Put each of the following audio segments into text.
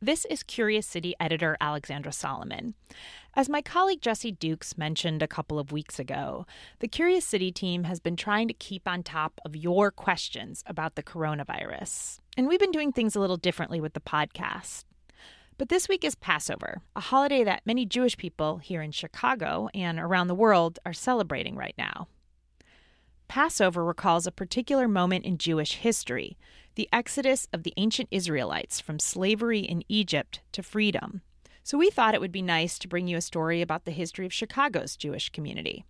This is Curious City editor Alexandra Solomon. As my colleague Jesse Dukes mentioned a couple of weeks ago, the Curious City team has been trying to keep on top of your questions about the coronavirus. And we've been doing things a little differently with the podcast. But this week is Passover, a holiday that many Jewish people here in Chicago and around the world are celebrating right now. Passover recalls a particular moment in Jewish history the exodus of the ancient Israelites from slavery in Egypt to freedom. So we thought it would be nice to bring you a story about the history of Chicago's Jewish community.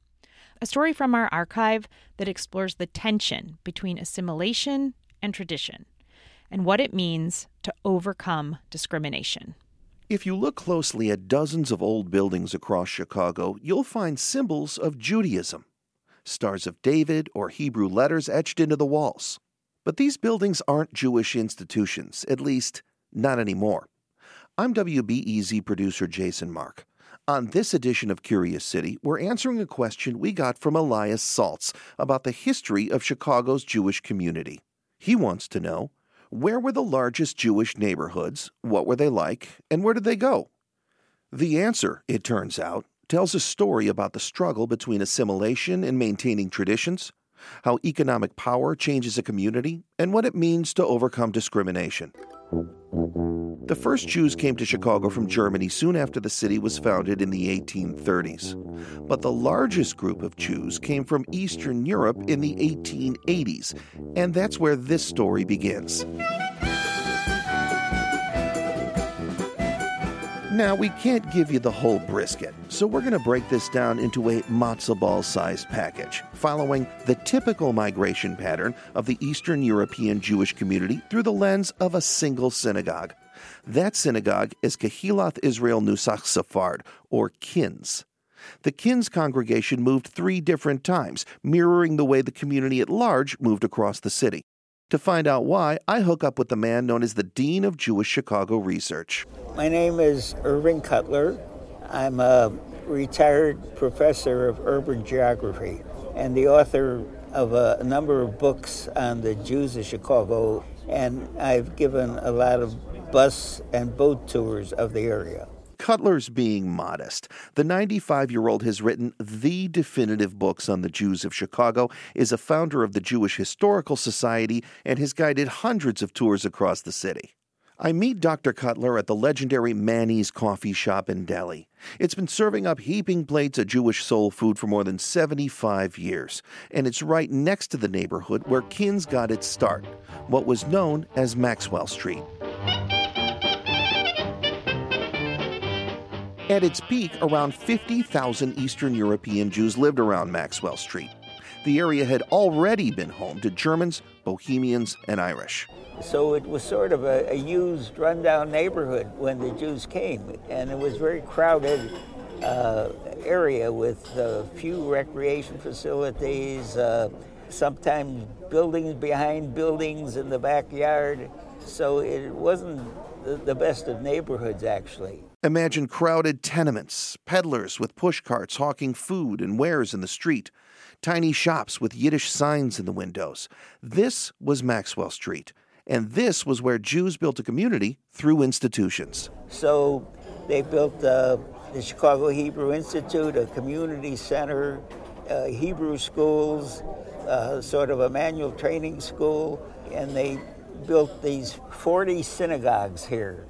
A story from our archive that explores the tension between assimilation and tradition and what it means to overcome discrimination. If you look closely at dozens of old buildings across Chicago, you'll find symbols of Judaism stars of David or Hebrew letters etched into the walls. But these buildings aren't Jewish institutions, at least not anymore. I'm WBEZ producer Jason Mark. On this edition of Curious City, we're answering a question we got from Elias Saltz about the history of Chicago's Jewish community. He wants to know where were the largest Jewish neighborhoods, what were they like, and where did they go? The answer, it turns out, tells a story about the struggle between assimilation and maintaining traditions, how economic power changes a community, and what it means to overcome discrimination. The first Jews came to Chicago from Germany soon after the city was founded in the 1830s. But the largest group of Jews came from Eastern Europe in the 1880s, and that's where this story begins. Now, we can't give you the whole brisket, so we're going to break this down into a matzo ball sized package, following the typical migration pattern of the Eastern European Jewish community through the lens of a single synagogue. That synagogue is Kehilath Israel Nusach Sephard, or KINS. The KINS congregation moved three different times, mirroring the way the community at large moved across the city. To find out why, I hook up with the man known as the Dean of Jewish Chicago Research. My name is Irving Cutler. I'm a retired professor of urban geography and the author of a number of books on the Jews of Chicago, and I've given a lot of bus and boat tours of the area. Cutler's being modest. The 95 year old has written the definitive books on the Jews of Chicago, is a founder of the Jewish Historical Society, and has guided hundreds of tours across the city. I meet Dr. Cutler at the legendary Manny's Coffee Shop in Deli. It's been serving up heaping plates of Jewish soul food for more than 75 years, and it's right next to the neighborhood where Kins got its start, what was known as Maxwell Street. At its peak, around 50,000 Eastern European Jews lived around Maxwell Street. The area had already been home to Germans, Bohemians, and Irish. So it was sort of a, a used, rundown neighborhood when the Jews came, and it was very crowded uh, area with a few recreation facilities, uh, sometimes buildings behind buildings in the backyard. So it wasn't the best of neighborhoods, actually. Imagine crowded tenements, peddlers with pushcarts hawking food and wares in the street, tiny shops with Yiddish signs in the windows. This was Maxwell Street, and this was where Jews built a community through institutions. So they built uh, the Chicago Hebrew Institute, a community center, uh, Hebrew schools, uh, sort of a manual training school, and they built these 40 synagogues here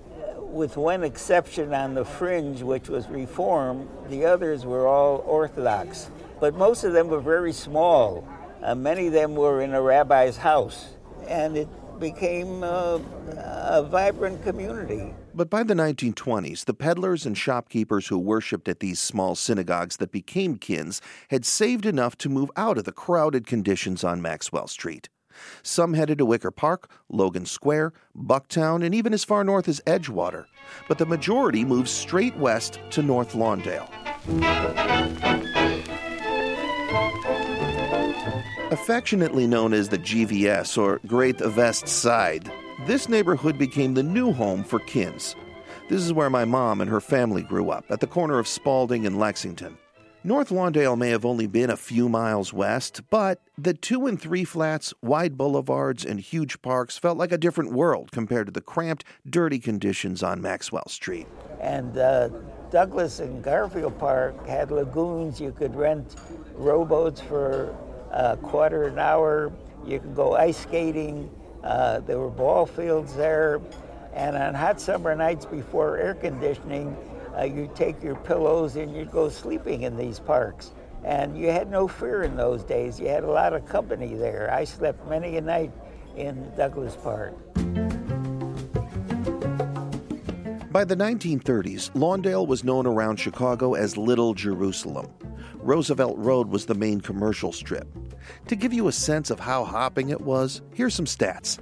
with one exception on the fringe, which was Reform, the others were all Orthodox. But most of them were very small. Uh, many of them were in a rabbi's house. And it became uh, a vibrant community. But by the 1920s, the peddlers and shopkeepers who worshipped at these small synagogues that became kins had saved enough to move out of the crowded conditions on Maxwell Street. Some headed to Wicker Park, Logan Square, Bucktown, and even as far north as Edgewater. But the majority moved straight west to North Lawndale. Affectionately known as the GVS or Great Vest Side, this neighborhood became the new home for Kins. This is where my mom and her family grew up, at the corner of Spaulding and Lexington. North Lawndale may have only been a few miles west, but the two and three flats, wide boulevards, and huge parks felt like a different world compared to the cramped, dirty conditions on Maxwell Street. And uh, Douglas and Garfield Park had lagoons. You could rent rowboats for a quarter an hour. You could go ice skating. Uh, there were ball fields there. And on hot summer nights before air conditioning, uh, you'd take your pillows and you'd go sleeping in these parks. And you had no fear in those days. You had a lot of company there. I slept many a night in Douglas Park. By the 1930s, Lawndale was known around Chicago as Little Jerusalem. Roosevelt Road was the main commercial strip. To give you a sense of how hopping it was, here's some stats.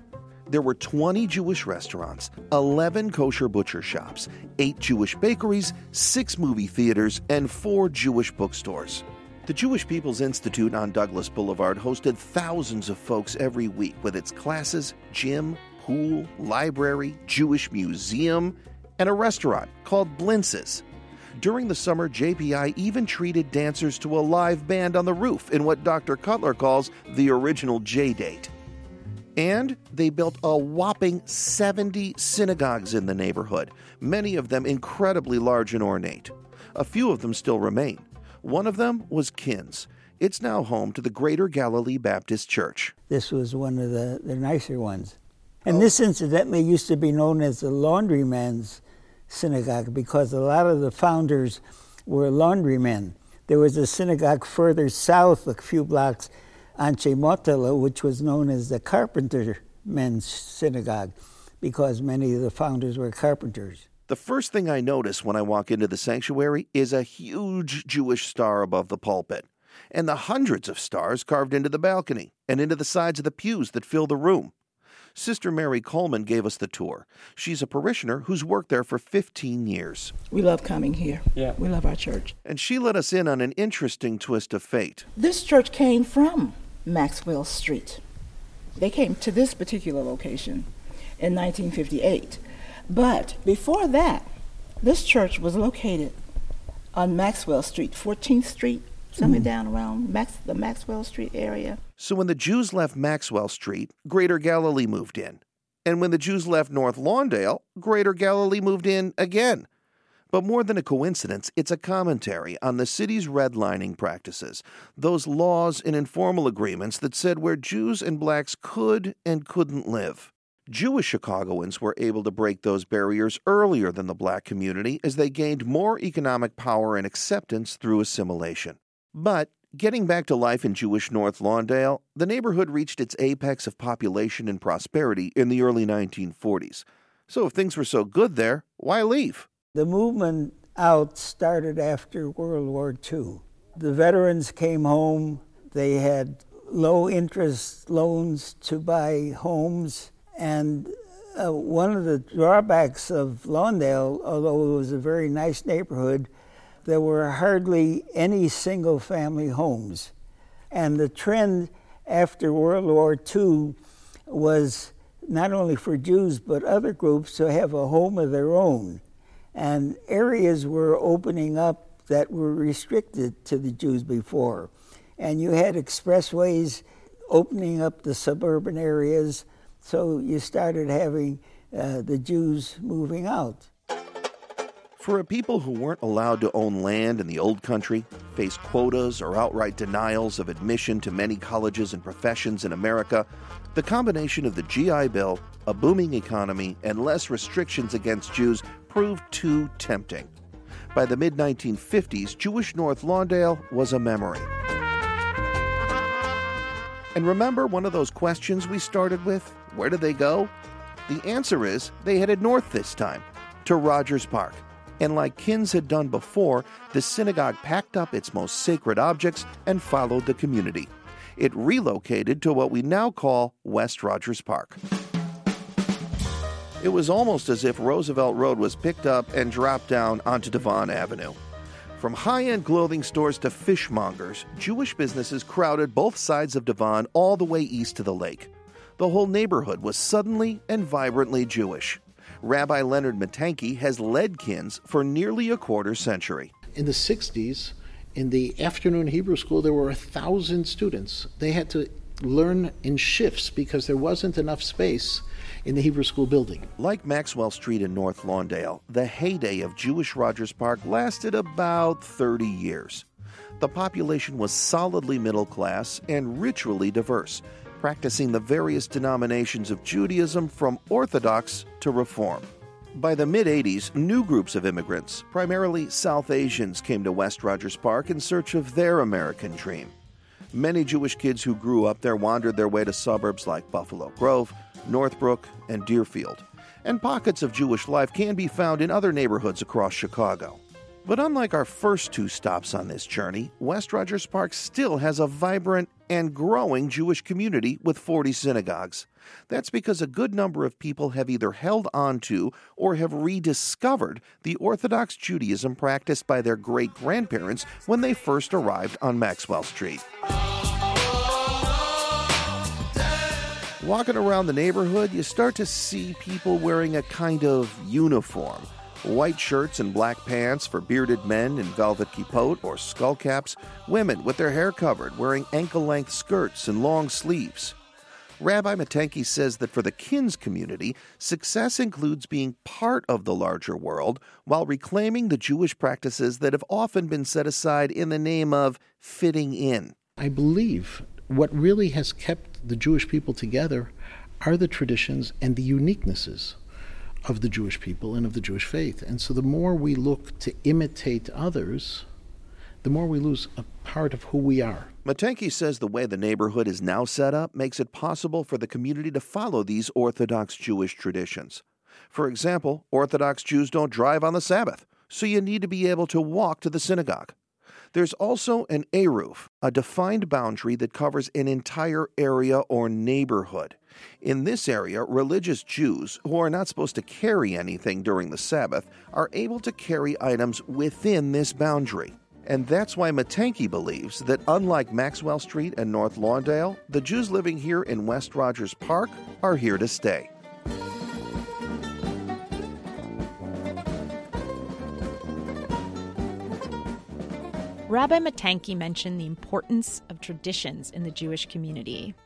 There were 20 Jewish restaurants, 11 kosher butcher shops, 8 Jewish bakeries, 6 movie theaters, and 4 Jewish bookstores. The Jewish People's Institute on Douglas Boulevard hosted thousands of folks every week with its classes, gym, pool, library, Jewish museum, and a restaurant called Blintz's. During the summer, JPI even treated dancers to a live band on the roof in what Dr. Cutler calls the original J date. And they built a whopping 70 synagogues in the neighborhood, many of them incredibly large and ornate. A few of them still remain. One of them was Kins. It's now home to the Greater Galilee Baptist Church. This was one of the, the nicer ones. And oh. this incidentally used to be known as the laundryman's synagogue because a lot of the founders were laundrymen. There was a synagogue further south, a few blocks, Anshe Motela, which was known as the carpenter men's synagogue because many of the founders were carpenters. The first thing I notice when I walk into the sanctuary is a huge Jewish star above the pulpit, and the hundreds of stars carved into the balcony and into the sides of the pews that fill the room. Sister Mary Coleman gave us the tour. She's a parishioner who's worked there for 15 years. We love coming here. Yeah. We love our church. And she let us in on an interesting twist of fate. This church came from Maxwell Street. They came to this particular location in 1958. But before that, this church was located on Maxwell Street, 14th Street, somewhere mm. down around Max, the Maxwell Street area. So when the Jews left Maxwell Street, Greater Galilee moved in. And when the Jews left North Lawndale, Greater Galilee moved in again. But more than a coincidence, it's a commentary on the city's redlining practices, those laws and informal agreements that said where Jews and blacks could and couldn't live. Jewish Chicagoans were able to break those barriers earlier than the black community as they gained more economic power and acceptance through assimilation. But Getting back to life in Jewish North Lawndale, the neighborhood reached its apex of population and prosperity in the early 1940s. So if things were so good there, why leave? The movement out started after World War II. The veterans came home, they had low interest loans to buy homes, and uh, one of the drawbacks of Lawndale, although it was a very nice neighborhood, there were hardly any single family homes. And the trend after World War II was not only for Jews but other groups to have a home of their own. And areas were opening up that were restricted to the Jews before. And you had expressways opening up the suburban areas, so you started having uh, the Jews moving out. For a people who weren't allowed to own land in the old country, face quotas, or outright denials of admission to many colleges and professions in America, the combination of the GI Bill, a booming economy, and less restrictions against Jews proved too tempting. By the mid 1950s, Jewish North Lawndale was a memory. And remember one of those questions we started with? Where did they go? The answer is they headed north this time, to Rogers Park and like Kins had done before, the synagogue packed up its most sacred objects and followed the community. It relocated to what we now call West Rogers Park. It was almost as if Roosevelt Road was picked up and dropped down onto Devon Avenue. From high end clothing stores to fishmongers, Jewish businesses crowded both sides of Devon all the way east to the lake. The whole neighborhood was suddenly and vibrantly Jewish. Rabbi Leonard Matanky has led Kins for nearly a quarter century. In the 60s, in the afternoon Hebrew school, there were a thousand students. They had to learn in shifts because there wasn't enough space in the Hebrew School building. Like Maxwell Street in North Lawndale, the heyday of Jewish Rogers Park lasted about 30 years. The population was solidly middle class and ritually diverse, practicing the various denominations of Judaism from Orthodox to Reform. By the mid 80s, new groups of immigrants, primarily South Asians, came to West Rogers Park in search of their American dream. Many Jewish kids who grew up there wandered their way to suburbs like Buffalo Grove, Northbrook, and Deerfield. And pockets of Jewish life can be found in other neighborhoods across Chicago. But unlike our first two stops on this journey, West Rogers Park still has a vibrant and growing Jewish community with 40 synagogues. That's because a good number of people have either held on to or have rediscovered the Orthodox Judaism practiced by their great grandparents when they first arrived on Maxwell Street. Walking around the neighborhood, you start to see people wearing a kind of uniform. White shirts and black pants for bearded men in velvet kippot or skullcaps, women with their hair covered wearing ankle length skirts and long sleeves. Rabbi Matanky says that for the Kins community, success includes being part of the larger world while reclaiming the Jewish practices that have often been set aside in the name of fitting in. I believe what really has kept the Jewish people together are the traditions and the uniquenesses of the Jewish people and of the Jewish faith. And so the more we look to imitate others, the more we lose a part of who we are. Matanky says the way the neighborhood is now set up makes it possible for the community to follow these Orthodox Jewish traditions. For example, Orthodox Jews don't drive on the Sabbath, so you need to be able to walk to the synagogue. There's also an Eruv, a defined boundary that covers an entire area or neighborhood. In this area, religious Jews, who are not supposed to carry anything during the Sabbath, are able to carry items within this boundary. And that's why Matanky believes that unlike Maxwell Street and North Lawndale, the Jews living here in West Rogers Park are here to stay. Rabbi Matanky mentioned the importance of traditions in the Jewish community.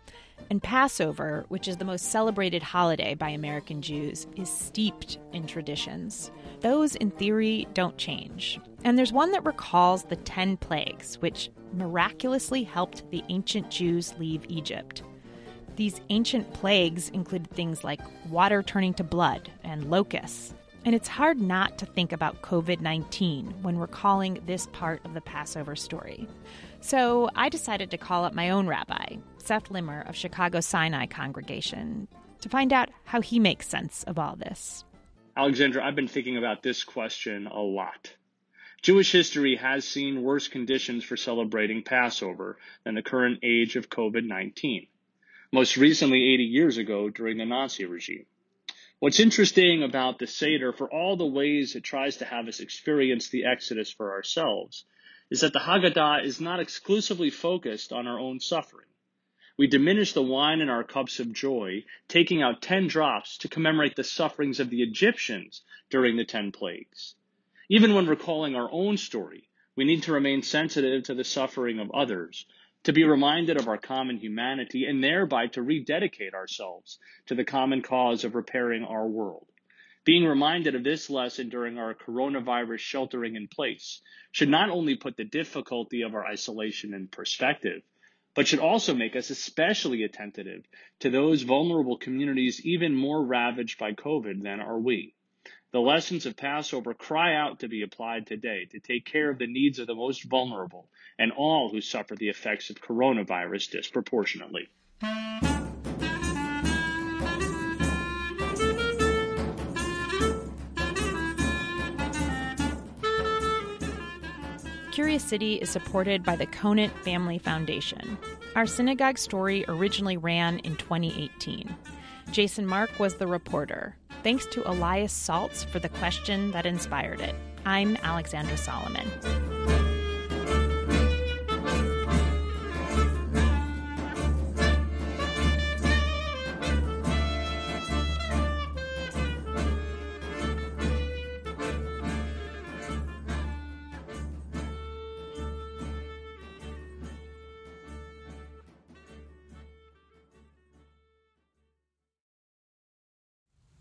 And Passover, which is the most celebrated holiday by American Jews, is steeped in traditions. Those, in theory, don't change. And there's one that recalls the ten plagues, which miraculously helped the ancient Jews leave Egypt. These ancient plagues included things like water turning to blood and locusts. And it's hard not to think about COVID 19 when recalling this part of the Passover story. So I decided to call up my own rabbi, Seth Limmer of Chicago Sinai Congregation, to find out how he makes sense of all this. Alexandra, I've been thinking about this question a lot. Jewish history has seen worse conditions for celebrating Passover than the current age of COVID 19, most recently 80 years ago during the Nazi regime. What's interesting about the Seder, for all the ways it tries to have us experience the Exodus for ourselves, is that the Haggadah is not exclusively focused on our own suffering. We diminish the wine in our cups of joy, taking out 10 drops to commemorate the sufferings of the Egyptians during the 10 plagues. Even when recalling our own story, we need to remain sensitive to the suffering of others, to be reminded of our common humanity and thereby to rededicate ourselves to the common cause of repairing our world. Being reminded of this lesson during our coronavirus sheltering in place should not only put the difficulty of our isolation in perspective, but should also make us especially attentive to those vulnerable communities even more ravaged by COVID than are we. The lessons of Passover cry out to be applied today to take care of the needs of the most vulnerable and all who suffer the effects of coronavirus disproportionately. Curious City is supported by the Conant Family Foundation. Our synagogue story originally ran in 2018. Jason Mark was the reporter. Thanks to Elias Saltz for the question that inspired it. I'm Alexandra Solomon.